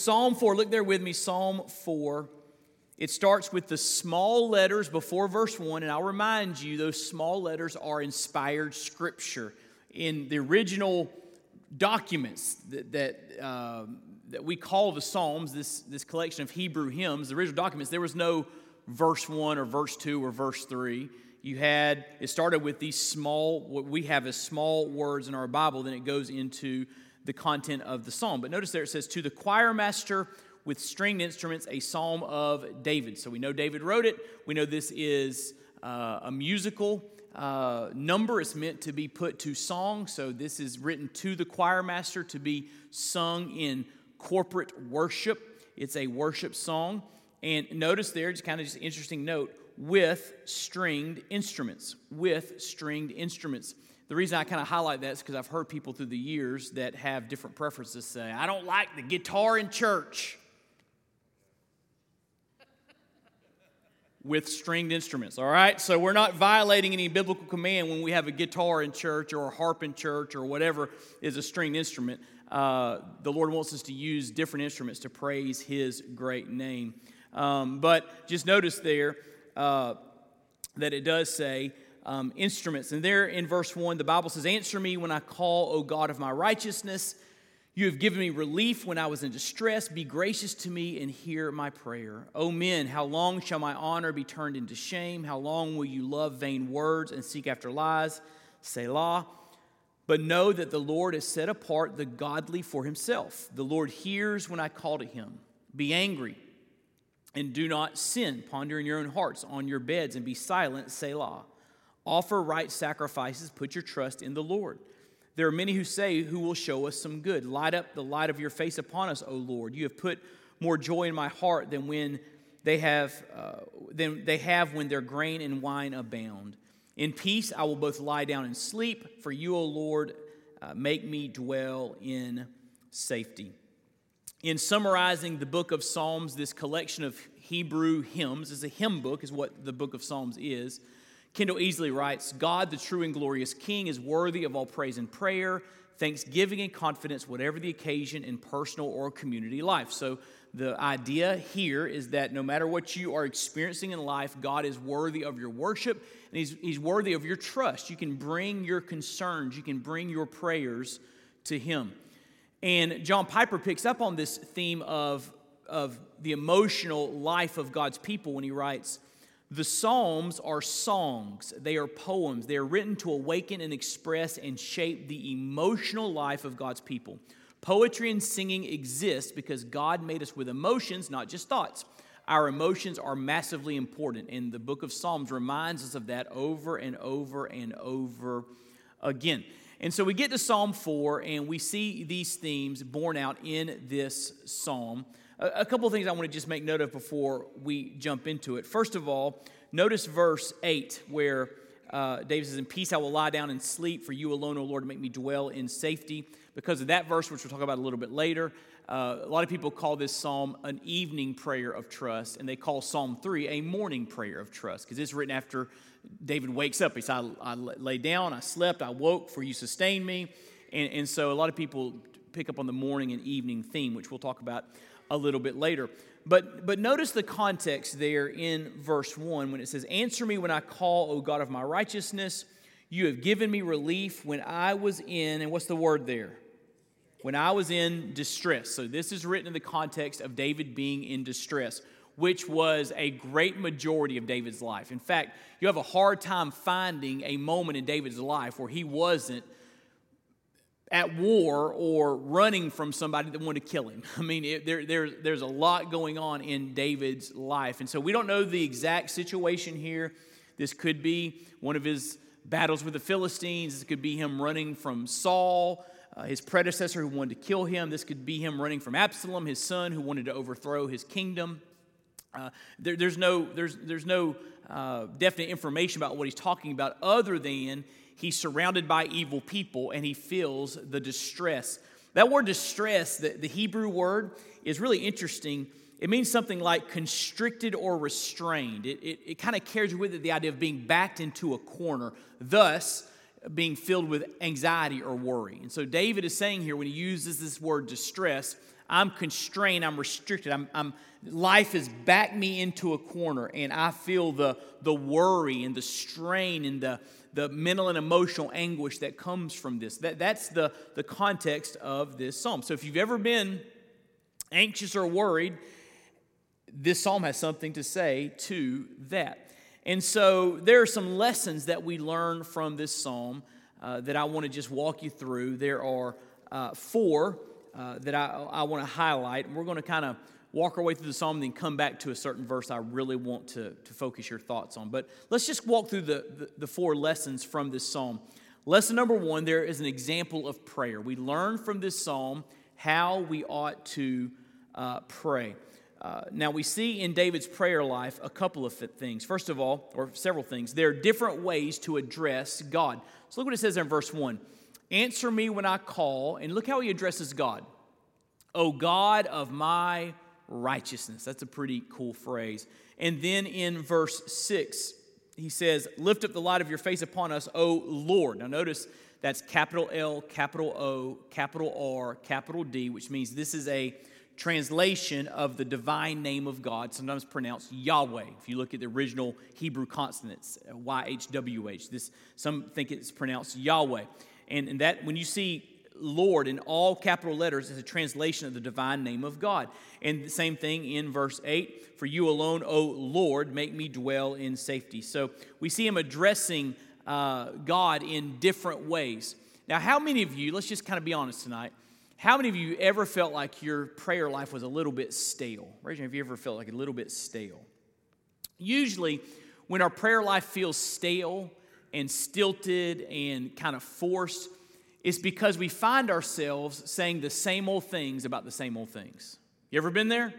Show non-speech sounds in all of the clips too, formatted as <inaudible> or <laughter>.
Psalm 4, look there with me, Psalm 4. It starts with the small letters before verse 1, and I'll remind you those small letters are inspired scripture. In the original documents that, that, uh, that we call the Psalms, this, this collection of Hebrew hymns, the original documents, there was no verse 1 or verse 2 or verse 3. You had, it started with these small, what we have as small words in our Bible, then it goes into the content of the psalm. But notice there it says, To the choir master with stringed instruments, a psalm of David. So we know David wrote it. We know this is uh, a musical uh, number. It's meant to be put to song. So this is written to the choir master to be sung in corporate worship. It's a worship song. And notice there, just kind of just interesting note, with stringed instruments. With stringed instruments. The reason I kind of highlight that is because I've heard people through the years that have different preferences say, I don't like the guitar in church. with stringed instruments, all right? So we're not violating any biblical command when we have a guitar in church or a harp in church or whatever is a stringed instrument. Uh, the Lord wants us to use different instruments to praise His great name. Um, but just notice there uh, that it does say, um, instruments. And there in verse 1, the Bible says, Answer me when I call, O God of my righteousness. You have given me relief when I was in distress. Be gracious to me and hear my prayer. O men, how long shall my honor be turned into shame? How long will you love vain words and seek after lies? Selah. But know that the Lord has set apart the godly for himself. The Lord hears when I call to him. Be angry and do not sin. Ponder in your own hearts on your beds and be silent. Selah. Offer right sacrifices, put your trust in the Lord. There are many who say, Who will show us some good? Light up the light of your face upon us, O Lord. You have put more joy in my heart than when they have uh, than they have when their grain and wine abound. In peace I will both lie down and sleep, for you, O Lord, uh, make me dwell in safety. In summarizing the book of Psalms, this collection of Hebrew hymns is a hymn book, is what the book of Psalms is. Kendell easily writes God, the true and glorious King, is worthy of all praise and prayer, thanksgiving and confidence, whatever the occasion in personal or community life. So, the idea here is that no matter what you are experiencing in life, God is worthy of your worship and He's, he's worthy of your trust. You can bring your concerns, you can bring your prayers to Him. And John Piper picks up on this theme of, of the emotional life of God's people when he writes, the Psalms are songs, they are poems. They are written to awaken and express and shape the emotional life of God's people. Poetry and singing exist because God made us with emotions, not just thoughts. Our emotions are massively important, and the book of Psalms reminds us of that over and over and over again. And so we get to Psalm 4, and we see these themes borne out in this psalm. A, couple of things I want to just make note of before we jump into it. First of all, notice verse 8 where uh, David says, In peace I will lie down and sleep, for you alone, O Lord, make me dwell in safety. Because of that verse, which we'll talk about a little bit later, uh, a lot of people call this psalm an evening prayer of trust, and they call Psalm 3 a morning prayer of trust, because it's written after David wakes up. He says, I, lay down, I slept, I woke, for you sustained me. And, and so a lot of people pick up on the morning and evening theme, which we'll talk about a little bit later. But, but notice the context there in verse 1 when it says, Answer me when I call, O God of my righteousness. You have given me relief when I was in, and what's the word there? When I was in distress. So this is written in the context of David being in distress, which was a great majority of David's life. In fact, you have a hard time finding a moment in David's life where he wasn't at war or running from somebody that wanted to kill him. I mean, it, there, there, there's a lot going on in David's life. And so we don't know the exact situation here. This could be one of his battles with the Philistines. This could be him running from Saul, uh, his predecessor who wanted to kill him. This could be him running from Absalom, his son who wanted to overthrow his kingdom. Uh, there, there's no, there's, there's no uh, definite information about what he's talking about other than he's surrounded by evil people and he feels the distress. That word distress, the, the Hebrew word, is really interesting. It means something like constricted or restrained. It, it, it kind of carries with it the idea of being backed into a corner, thus being filled with anxiety or worry. And so David is saying here when he uses this word distress, I'm constrained, I'm restricted, I'm, I'm life has backed me into a corner and I feel the, the worry and the strain and the, the mental and emotional anguish that comes from this. That, that's the, the context of this psalm. So if you've ever been anxious or worried, this psalm has something to say to that. And so there are some lessons that we learn from this psalm uh, that I want to just walk you through. There are uh, four uh, that I, I want to highlight, and we're going to kind of walk our way through the psalm and then come back to a certain verse I really want to, to focus your thoughts on. But let's just walk through the, the, the four lessons from this psalm. Lesson number one there is an example of prayer. We learn from this psalm how we ought to uh, pray. Uh, now, we see in David's prayer life a couple of things. First of all, or several things, there are different ways to address God. So, look what it says in verse 1 Answer me when I call, and look how he addresses God. O God of my righteousness. That's a pretty cool phrase. And then in verse 6, he says, Lift up the light of your face upon us, O Lord. Now notice that's capital L, capital O, capital R, capital D, which means this is a translation of the divine name of God, sometimes pronounced Yahweh. If you look at the original Hebrew consonants, uh, Y H W H, this some think it's pronounced Yahweh. And, and that when you see Lord in all capital letters is a translation of the divine name of God. And the same thing in verse 8 For you alone, O Lord, make me dwell in safety. So we see him addressing uh, God in different ways. Now, how many of you, let's just kind of be honest tonight, how many of you ever felt like your prayer life was a little bit stale? Raise your hand if you ever felt like a little bit stale. Usually, when our prayer life feels stale and stilted and kind of forced, it's because we find ourselves saying the same old things about the same old things. You ever been there?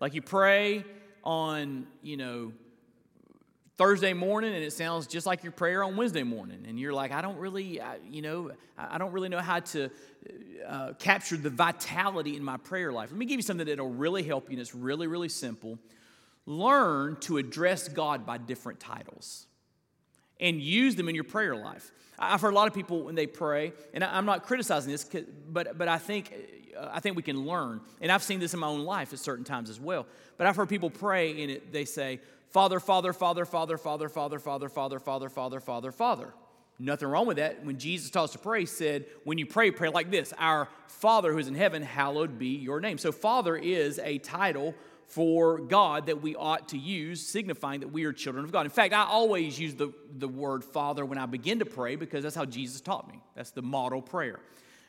Like you pray on, you know, Thursday morning and it sounds just like your prayer on Wednesday morning. And you're like, I don't really, I, you know, I don't really know how to uh, capture the vitality in my prayer life. Let me give you something that'll really help you, and it's really, really simple. Learn to address God by different titles and use them in your prayer life. I've heard a lot of people when they pray, and I'm not criticizing this, but, but I, think, uh, I think we can learn. And I've seen this in my own life at certain times as well. But I've heard people pray, and it, they say, Father, Father, Father, Father, Father, Father, Father, Father, Father, Father, Father, Father. Nothing wrong with that. When Jesus taught us to pray, said, when you pray, pray like this Our Father who is in heaven, hallowed be your name. So, Father is a title for God that we ought to use, signifying that we are children of God. In fact, I always use the, the word Father when I begin to pray because that's how Jesus taught me. That's the model prayer.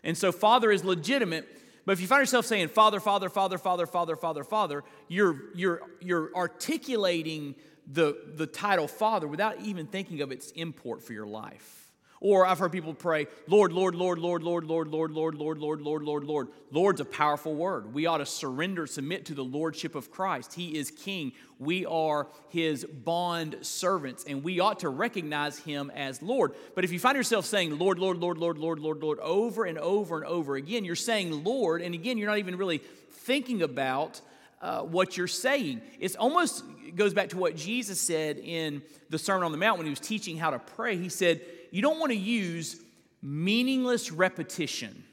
And so, Father is legitimate, but if you find yourself saying Father, Father, Father, Father, Father, Father, Father, you're, you're, you're articulating the, the title Father without even thinking of its import for your life. Or I've heard people pray, Lord, Lord, Lord, Lord, Lord, Lord, Lord, Lord, Lord, Lord, Lord, Lord, Lord. Lord's a powerful word. We ought to surrender, submit to the Lordship of Christ. He is King. We are His bond servants, and we ought to recognize Him as Lord. But if you find yourself saying, Lord, Lord, Lord, Lord, Lord, Lord, Lord, over and over and over again, you're saying Lord, and again, you're not even really thinking about uh, what you're saying. It's almost it goes back to what Jesus said in the Sermon on the Mount when he was teaching how to pray. He said, You don't want to use meaningless repetition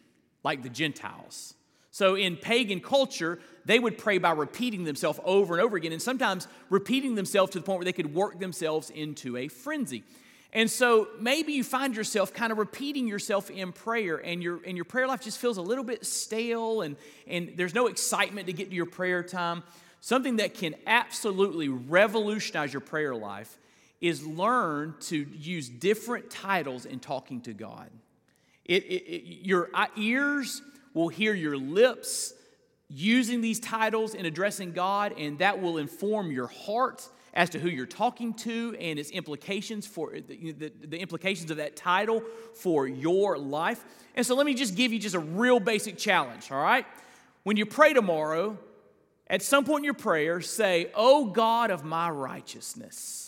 like the Gentiles. So in pagan culture, they would pray by repeating themselves over and over again, and sometimes repeating themselves to the point where they could work themselves into a frenzy. And so maybe you find yourself kind of repeating yourself in prayer, and your, and your prayer life just feels a little bit stale, and, and there's no excitement to get to your prayer time. Something that can absolutely revolutionize your prayer life is learn to use different titles in talking to God. It, it, it, your ears will hear your lips using these titles in addressing God, and that will inform your heart as to who you're talking to and its implications for the, the, the, implications of that title for your life. And so let me just give you just a real basic challenge, all right? When you pray tomorrow, at some point in your prayer, say, Oh God of my righteousness.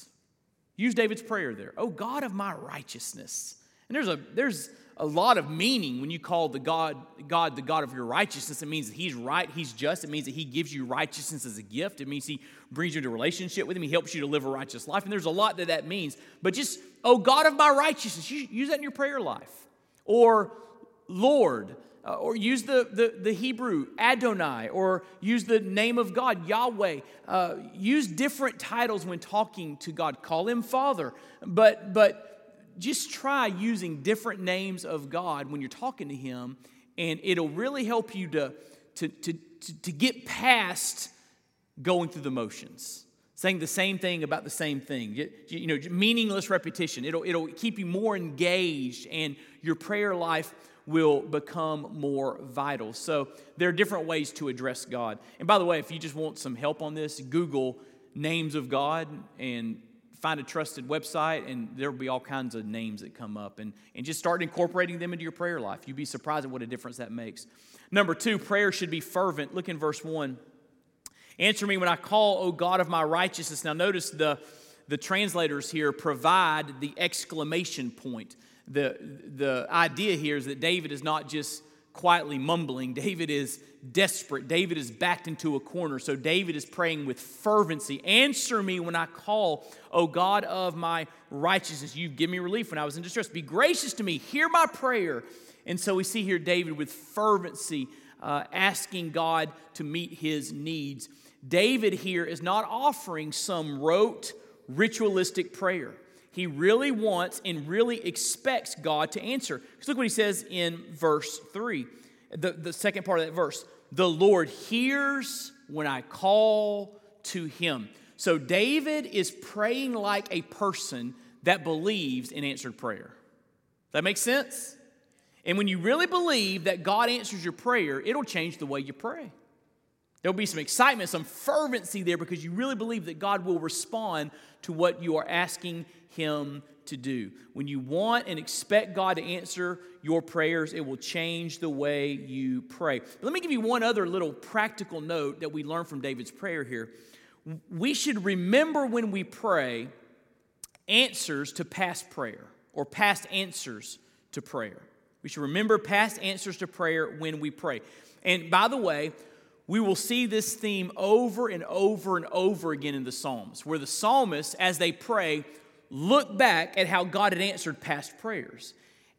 Use David's prayer there. Oh God of my righteousness. And there's a there's a lot of meaning when you call the God God the God of your righteousness. It means that He's right, He's just. It means that He gives you righteousness as a gift. It means He brings you into relationship with Him. He helps you to live a righteous life. And there's a lot that that means. But just, oh God of my righteousness, use that in your prayer life. Or Lord, uh, or use the, the, the, Hebrew Adonai, or use the name of God, Yahweh. Uh, use different titles when talking to God. Call him Father, but, but just try using different names of God when you're talking to him, and it'll really help you to, to, to, to, to get past going through the motions saying the same thing about the same thing you know meaningless repetition it'll, it'll keep you more engaged and your prayer life will become more vital. So there are different ways to address God. And by the way, if you just want some help on this, Google names of God and find a trusted website, and there'll be all kinds of names that come up. And, and just start incorporating them into your prayer life. You'd be surprised at what a difference that makes. Number two, prayer should be fervent. Look in verse one. Answer me when I call, O God of my righteousness. Now, notice the, the translators here provide the exclamation point the, the idea here is that David is not just quietly mumbling, David is desperate. David is backed into a corner. So David is praying with fervency. Answer me when I call, O God of my righteousness. You give me relief when I was in distress. Be gracious to me. Hear my prayer. And so we see here David with fervency uh, asking God to meet his needs. David here is not offering some rote ritualistic prayer he really wants and really expects God to answer. Because look what he says in verse 3, the, the second part of that verse. The Lord hears when I call to him. So David is praying like a person that believes in answered prayer. That makes sense? And when you really believe that God answers your prayer, it'll change the way you pray. There'll be some excitement, some fervency there because you really believe that God will respond to what you are asking Him to do. When you want and expect God to answer your prayers, it will change the way you pray. But let me give you one other little practical note that we learn from David's prayer here. We should remember when we pray answers to past prayer or past answers to prayer. We should remember past answers to prayer when we pray. And by the way, we will see this theme over and over and over again in the Psalms, where the psalmists, as they pray, look back at how God had answered past prayers.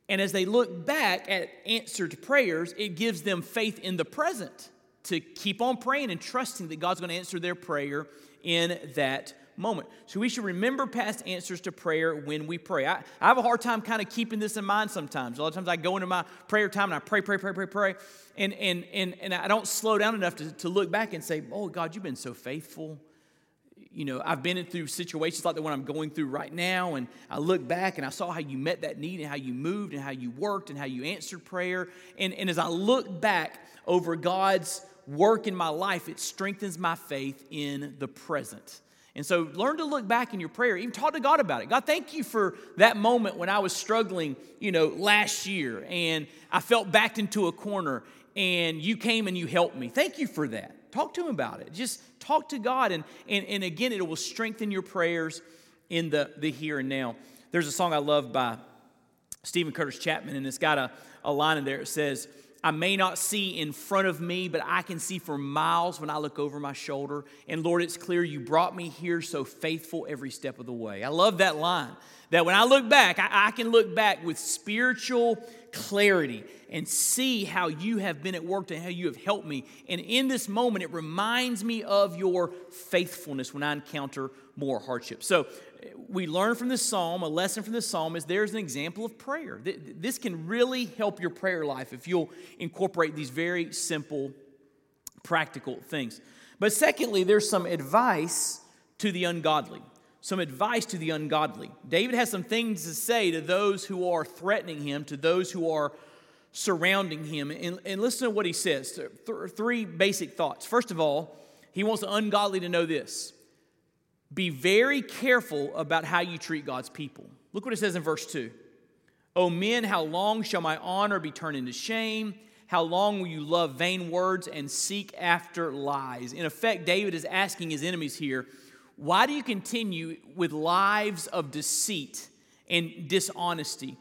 And as they look back at answered prayers, it gives them faith in the present to keep on praying and trusting that God's going to answer their prayer in that moment. So we should remember past answers to prayer when we pray. I, I have a hard time kind of keeping this in mind sometimes. A lot of times I go into my prayer time and I pray, pray, pray, pray, pray, and, and, and, and I don't slow down enough to, to look back and say, oh, God, you've been so faithful. You know, I've been through situations like the one I'm going through right now, and I look back and I saw how you met that need and how you moved and how you worked and how you answered prayer. And, and as I look back over God's work in my life, it strengthens my faith in the present. And so learn to look back in your prayer, even talk to God about it. God, thank you for that moment when I was struggling, you know, last year and I felt backed into a corner and you came and you helped me. Thank you for that. Talk to him about it. Just talk to God and and, and again it will strengthen your prayers in the, the here and now. There's a song I love by Steven Curtis Chapman, and it's got a, a line in there. It says, I may not see in front of me, but I can see for miles when I look over my shoulder. And Lord, it's clear you brought me here so faithful every step of the way. I love that line. That when I look back, I, I can look back with spiritual clarity and see how you have been at work and how you have helped me. And in this moment, it reminds me of your faithfulness when I encounter more hardship. So we learn from this psalm, a lesson from this psalm is there's an example of prayer. This can really help your prayer life if you'll incorporate these very simple, practical things. But secondly, there's some advice to the ungodly. Some advice to the ungodly. David has some things to say to those who are threatening him, to those who are surrounding him. And, and listen to what he says. Th- three basic thoughts. First of all, he wants the ungodly to know this be very careful about how you treat God's people. Look what it says in verse 2. O men, how long shall my honor be turned into shame? How long will you love vain words and seek after lies? In effect, David is asking his enemies here, why do you continue with lives of deceit and dishonesty?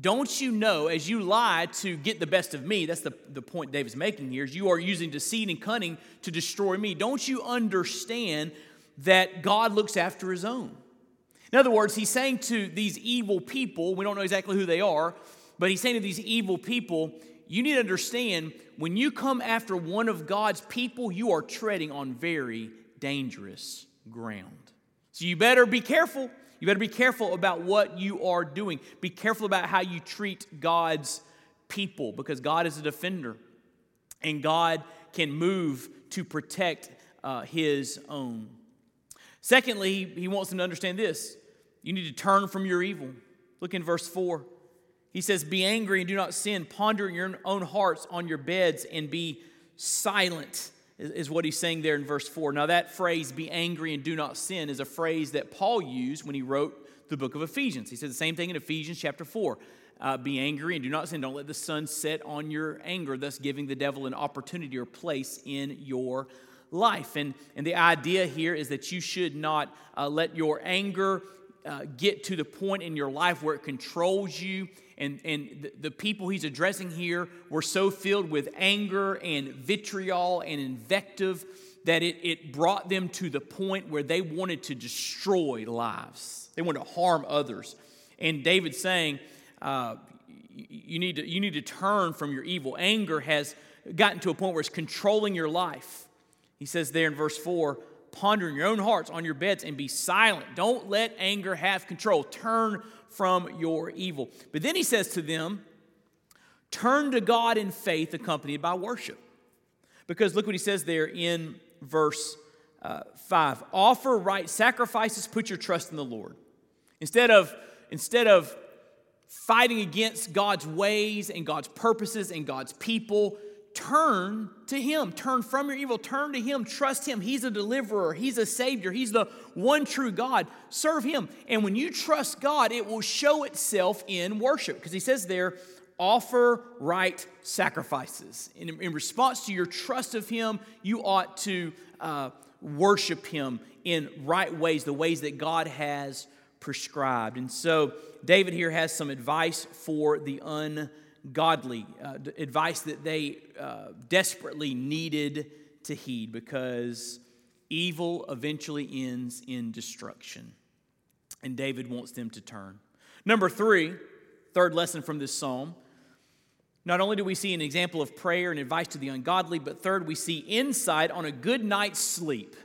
Don't you know, as you lie to get the best of me, that's the, the point David's making here, is you are using deceit and cunning to destroy me. Don't you understand that God looks after his own? In other words, he's saying to these evil people, we don't know exactly who they are, but he's saying to these evil people, you need to understand when you come after one of God's people, you are treading on very dangerous ground. So you better be careful. You better be careful about what you are doing. Be careful about how you treat God's people because God is a defender and God can move to protect uh, his own. Secondly, he wants them to understand this you need to turn from your evil. Look in verse 4. He says, Be angry and do not sin. Ponder in your own hearts on your beds and be silent, is what he's saying there in verse 4. Now, that phrase, be angry and do not sin, is a phrase that Paul used when he wrote the book of Ephesians. He said the same thing in Ephesians chapter 4. Uh, be angry and do not sin. Don't let the sun set on your anger, thus giving the devil an opportunity or place in your life. And, and the idea here is that you should not uh, let your anger uh, get to the point in your life where it controls you and, and the, the people he's addressing here were so filled with anger and vitriol and invective that it, it brought them to the point where they wanted to destroy lives. They wanted to harm others. And David's saying, uh, you, need to, you need to turn from your evil. Anger has gotten to a point where it's controlling your life. He says there in verse 4 ponder in your own hearts on your beds and be silent. Don't let anger have control. Turn from your evil. But then he says to them, Turn to God in faith, accompanied by worship. Because look what he says there in verse uh, 5 Offer right sacrifices, put your trust in the Lord. Instead of, instead of fighting against God's ways and God's purposes and God's people, turn to Him. Turn from your evil. Turn to Him. Trust Him. He's a deliverer. He's a Savior. He's the one true God. Serve Him. And when you trust God, it will show itself in worship. Because He says there, offer right sacrifices. In, in response to your trust of Him, you ought to uh, worship Him in right ways, the ways that God has prescribed. And so, David here has some advice for the un godly uh, advice that they uh, desperately needed to heed because evil eventually ends in destruction. And David wants them to turn. Number three, third lesson from this psalm. Not only do we see an example of prayer and advice to the ungodly, but third, we see insight on a good night's sleep.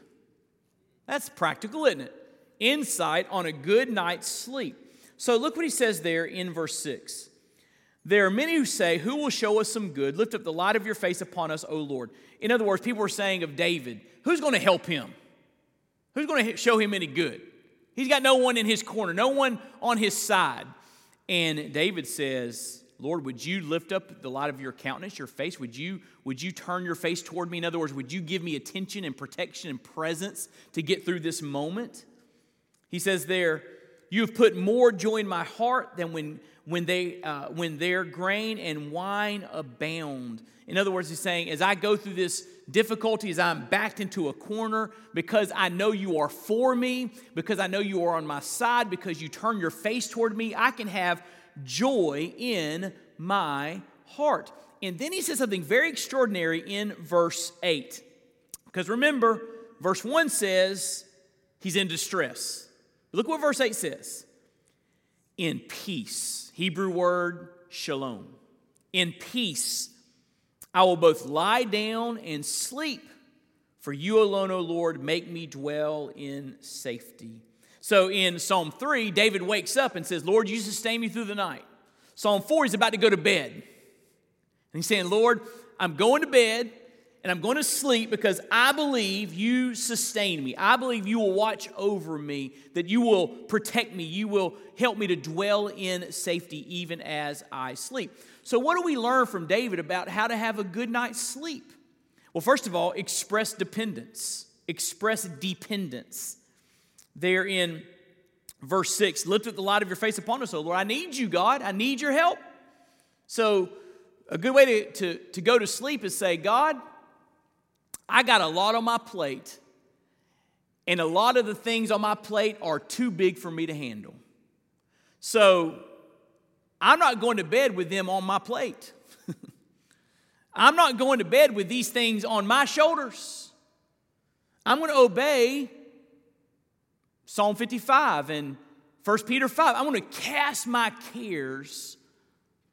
That's practical, isn't it? Insight on a good night's sleep. So look what he says there in verse 6. There are many who say, Who will show us some good? Lift up the light of your face upon us, O Lord. In other words, people were saying of David, Who's going to help him? Who's going to show him any good? He's got no one in his corner, no one on his side. And David says, Lord, would you lift up the light of your countenance, your face? Would you, would you turn your face toward me? In other words, would you give me attention and protection and presence to get through this moment? He says there, You have put more joy in my heart than when when, they, uh, when their grain and wine abound. In other words, he's saying, as I go through this difficulty, as I'm backed into a corner, because I know you are for me, because I know you are on my side, because you turn your face toward me, I can have joy in my heart. And then he says something very extraordinary in verse 8. Because remember, verse 1 says he's in distress. Look what verse 8 says in peace Hebrew word shalom. In peace, I will both lie down and sleep, for you alone, O Lord, make me dwell in safety. So in Psalm 3, David wakes up and says, Lord, you sustain me through the night. Psalm 4, he's about to go to bed. And he's saying, Lord, I'm going to bed and I'm going to sleep because I believe you sustain me. I believe you will watch over me, that you will protect me, you will help me to dwell in safety even as I sleep. So, what do we learn from David about how to have a good night's sleep? Well, first of all, express dependence. Express dependence. There in verse 6 lift up the light of your face upon us, O Lord. I need you, God. I need your help. So, a good way to, to, to go to sleep is say, God, I got a lot on my plate, and a lot of the things on my plate are too big for me to handle. So I'm not going to bed with them on my plate. <laughs> I'm not going to bed with these things on my shoulders. I'm going to obey Psalm 55 and 1 Peter 5. I'm going to cast my cares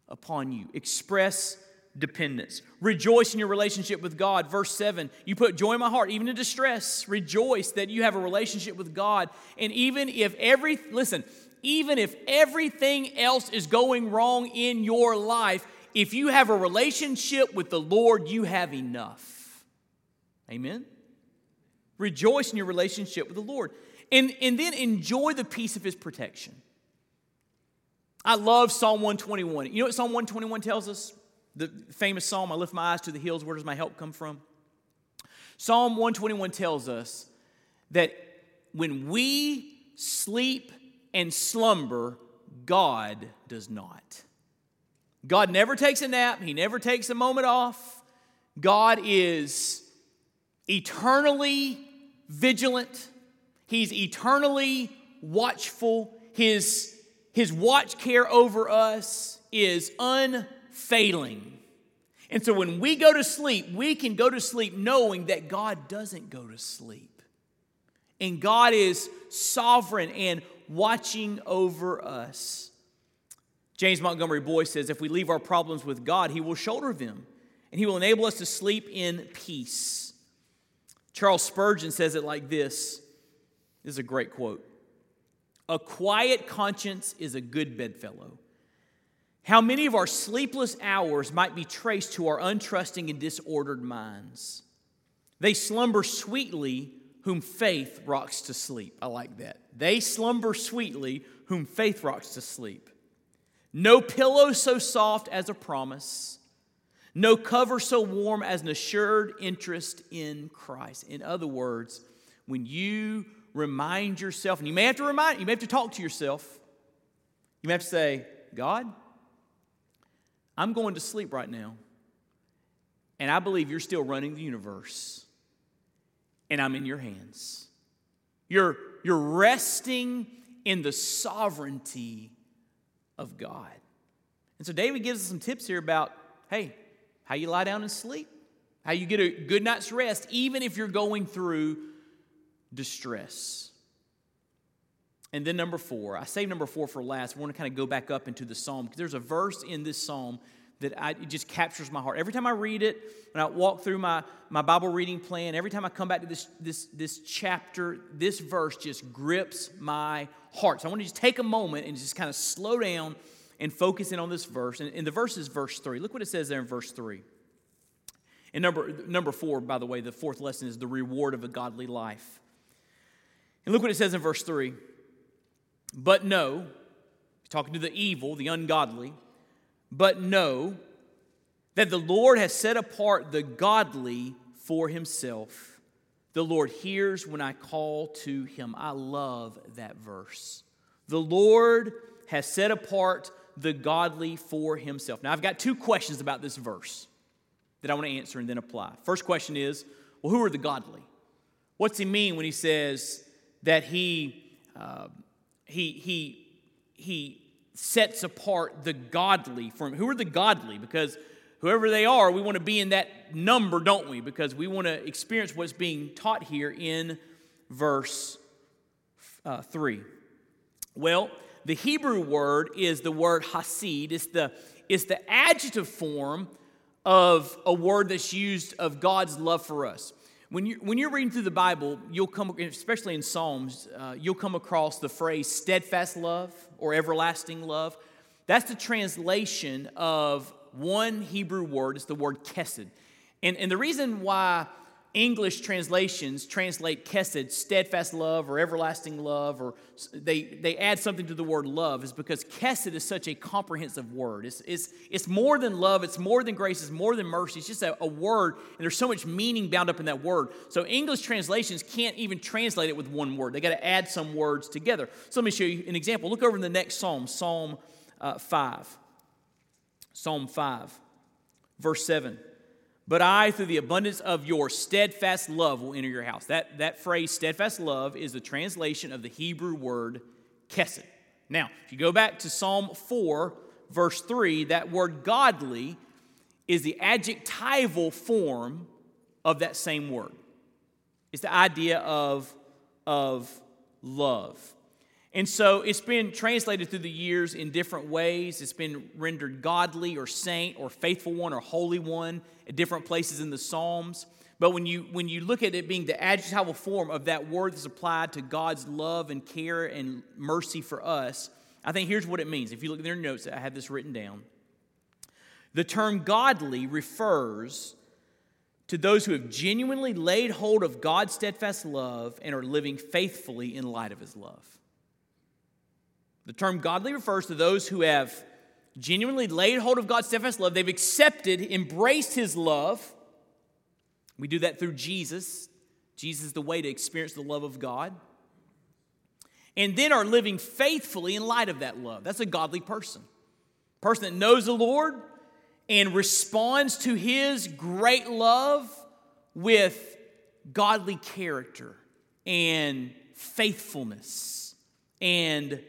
upon you. Express dependence. Rejoice in your relationship with God. Verse 7 You put joy in my heart, even in distress. Rejoice that you have a relationship with God. And even if every, listen, even if everything else is going wrong in your life, if you have a relationship with the Lord, you have enough. Amen? Rejoice in your relationship with the Lord. And, and then enjoy the peace of his protection. I love Psalm 121. You know what Psalm 121 tells us? The famous psalm, I lift my eyes to the hills, where does my help come from? Psalm 121 tells us that when we sleep and slumber, God does not. God never takes a nap, He never takes a moment off. God is eternally vigilant, He's eternally watchful. His, his watch care over us is unfailing. And so when we go to sleep, we can go to sleep knowing that God doesn't go to sleep. And God is sovereign and watching over us. James Montgomery Boice says if we leave our problems with God, He will shoulder them and He will enable us to sleep in peace. Charles Spurgeon says it like this this is a great quote. A quiet conscience is a good bedfellow. How many of our sleepless hours might be traced to our untrusting and disordered minds? They slumber sweetly, whom faith rocks to sleep. I like that. They slumber sweetly, whom faith rocks to sleep. No pillow so soft as a promise, no cover so warm as an assured interest in Christ. In other words, when you remind yourself, and you may have to remind, you may have to talk to yourself. You may have to say, God, I'm going to sleep right now, and I believe you're still running the universe, and I'm in your hands. You're, you're resting in the sovereignty of God. And so David gives us some tips here about, hey, how you lie down and sleep, how you get a good night's rest, even if you're going through distress. And then number four, I saved number four for last. I want to kind of go back up into the psalm because there's a verse in this psalm that I, it just captures my heart. Every time I read it, when I walk through my, my Bible reading plan, every time I come back to this, this, this chapter, this verse just grips my heart. So I want to just take a moment and just kind of slow down and focus in on this verse. And, and the verse is verse 3. Look what it says there in verse 3. And number, number four, by the way, the fourth lesson is the reward of a godly life. And look what it says in verse 3. But know, he's talking to the evil, the ungodly, but know that the Lord has set apart the godly for himself. The Lord hears when I call to him. I love that verse. The Lord has set apart the godly for himself. Now, I've got two questions about this verse that I want to answer and then apply. First question is well, who are the godly? What's he mean when he says that he, uh, he, he, he sets apart the godly from who are the godly? Because whoever they are, we want to be in that number, don't we? Because we want to experience what's being taught here in verse uh, 3. Well, the Hebrew word is the word hasid. It's the, it's the adjective form of a word that's used of God's love for us. When you're, when you're reading through the Bible, you'll come, especially in Psalms, uh, you'll come across the phrase steadfast love or everlasting love. That's the translation of one Hebrew word. It's the word kesed. And, and the reason why English translations translate kesed, steadfast love or everlasting love, or they, they add something to the word love, is because kesed is such a comprehensive word. It's, it's, it's more than love, it's more than grace, it's more than mercy. It's just a, a word, and there's so much meaning bound up in that word. So English translations can't even translate it with one word. They got to add some words together. So let me show you an example. Look over in the next psalm, Psalm uh, 5. Psalm 5. Verse 7 But I, through the abundance of your steadfast love, will enter your house. That, that phrase, steadfast love, is the translation of the Hebrew word kesed. Now, if you go back to Psalm 4, verse 3, that word godly is the adjectival form of that same word. It's the idea of, of love. And so it's been translated through the years in different ways. It's been rendered godly or saint or faithful one or holy one different places in the Psalms. But when you, when you look at it being the adjectival form of that word that's applied to God's love and care and mercy for us, I think here's what it means. If you look at their notes, I have this written down. The term godly refers to those who have genuinely laid hold of God's steadfast love and are living faithfully in light of his love. The term godly refers to those who have genuinely laid hold of God's steadfast love. They've accepted, embraced his love. We do that through Jesus. Jesus is the way to experience the love of God. And then are living faithfully in light of that love. That's a godly person. Person that knows the Lord, and responds to his great love with godly character and faithfulness and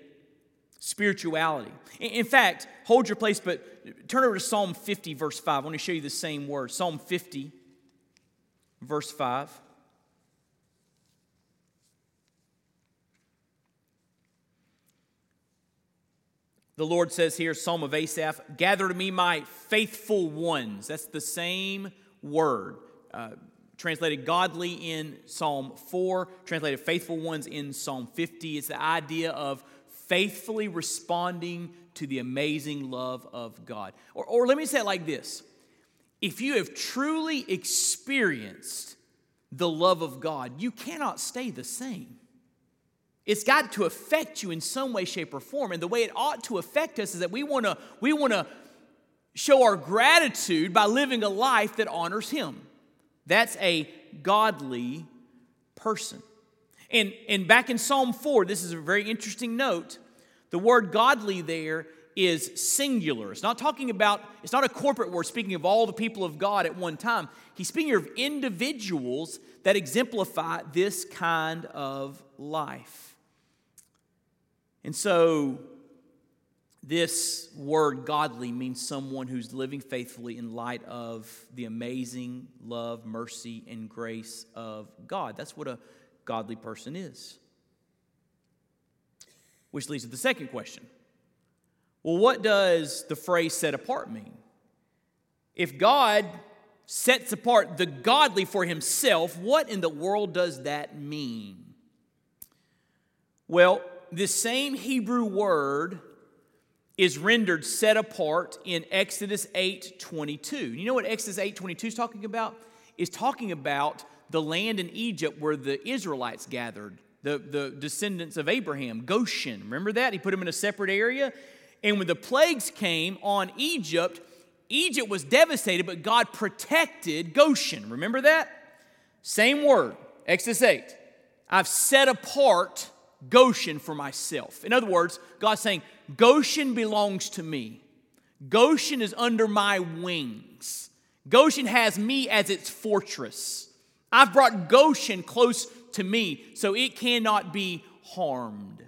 spirituality. In fact, hold your place, but turn over to Psalm 50, verse 5. I want to show you the same word. Psalm 50, verse 5. The Lord says here, Psalm of Asaph, gather to me my faithful ones. That's the same word. Uh, translated godly in Psalm 4, translated faithful ones in Psalm 50. It's the idea of faithfully responding to the amazing love of God. Or, or let me say it like this if you have truly experienced the love of God, you cannot stay the same. It's got to affect you in some way, shape, or form. And the way it ought to affect us is that we want to we want to show our gratitude by living a life that honors Him. That's a godly person. And, and back in Psalm 4, this is a very interesting note. The word godly there is singular. It's not talking about, it's not a corporate word speaking of all the people of God at one time. He's speaking of individuals that exemplify this kind of life. And so, this word godly means someone who's living faithfully in light of the amazing love, mercy, and grace of God. That's what a godly person is. Which leads to the second question. Well, what does the phrase set apart mean? If God sets apart the godly for himself, what in the world does that mean? Well, this same Hebrew word is rendered set apart in Exodus 8 22. You know what Exodus 8 22 is talking about? Is talking about the land in Egypt where the Israelites gathered, the, the descendants of Abraham, Goshen. Remember that? He put them in a separate area. And when the plagues came on Egypt, Egypt was devastated, but God protected Goshen. Remember that? Same word, Exodus 8. I've set apart Goshen for myself. In other words, God's saying, Goshen belongs to me. Goshen is under my wings. Goshen has me as its fortress. I've brought Goshen close to me so it cannot be harmed.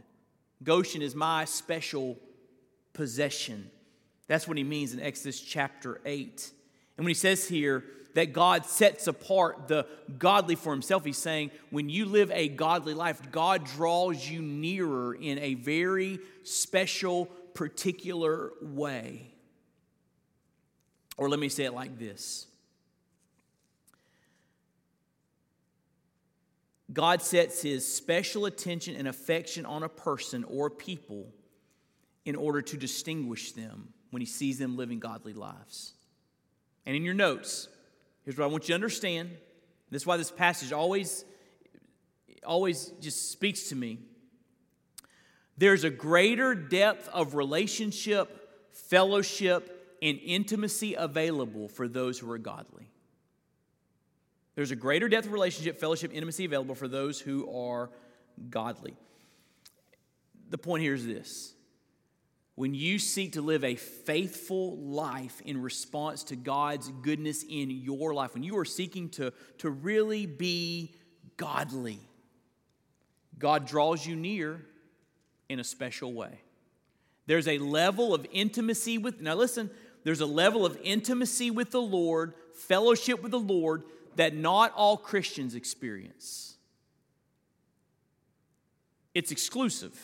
Goshen is my special possession. That's what he means in Exodus chapter 8. And when he says here, that God sets apart the godly for himself. He's saying when you live a godly life, God draws you nearer in a very special, particular way. Or let me say it like this God sets his special attention and affection on a person or people in order to distinguish them when he sees them living godly lives. And in your notes, Here's what I want you to understand. This is why this passage always, always just speaks to me. There's a greater depth of relationship, fellowship, and intimacy available for those who are godly. There's a greater depth of relationship, fellowship, intimacy available for those who are godly. The point here is this when you seek to live a faithful life in response to God's goodness in your life, when you are seeking to, to really be godly, God draws you near in a special way. There's a level of intimacy with, now listen, there's a level of intimacy with the Lord, fellowship with the Lord, that not all Christians experience. It's exclusive.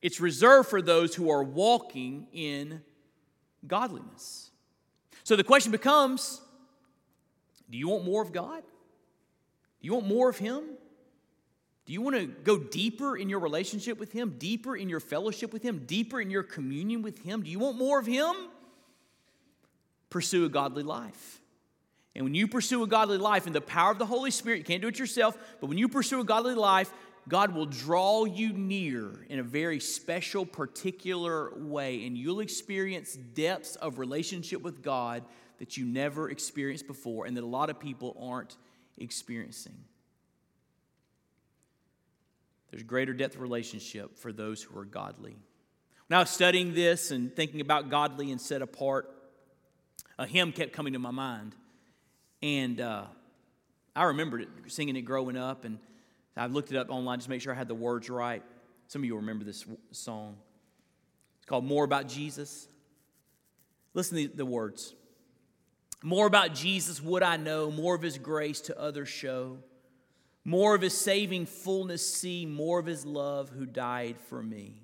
It's reserved for those who are walking in godliness. So the question becomes do you want more of God? Do you want more of Him? Do you want to go deeper in your relationship with Him, deeper in your fellowship with Him, deeper in your communion with Him? Do you want more of Him? Pursue a godly life. And when you pursue a godly life in the power of the Holy Spirit, you can't do it yourself, but when you pursue a godly life, God will draw you near in a very special, particular way, and you'll experience depths of relationship with God that you never experienced before and that a lot of people aren't experiencing. There's greater depth of relationship for those who are godly. Now, studying this and thinking about godly and set apart, a hymn kept coming to my mind. And uh, I remembered it, singing it growing up. And I've looked it up online just to make sure I had the words right. Some of you remember this song. It's called More About Jesus. Listen to the words. More about Jesus would I know, more of his grace to others show, more of his saving fullness see, more of his love who died for me.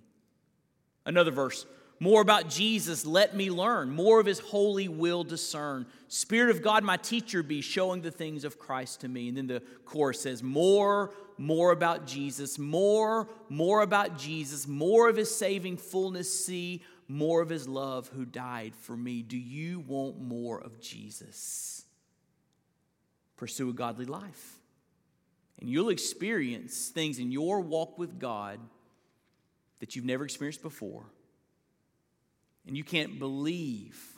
Another verse. More about Jesus, let me learn. More of his holy will discern. Spirit of God, my teacher be, showing the things of Christ to me. And then the chorus says, More, more about Jesus, more, more about Jesus, more of his saving fullness see, more of his love who died for me. Do you want more of Jesus? Pursue a godly life. And you'll experience things in your walk with God that you've never experienced before. And you can't believe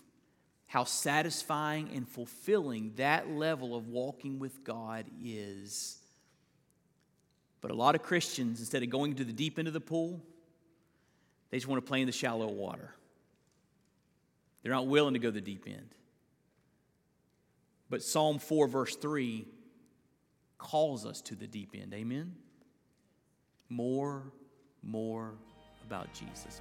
how satisfying and fulfilling that level of walking with God is. But a lot of Christians, instead of going to the deep end of the pool, they just want to play in the shallow water. They're not willing to go the deep end. But Psalm 4, verse 3, calls us to the deep end. Amen? More, more about Jesus.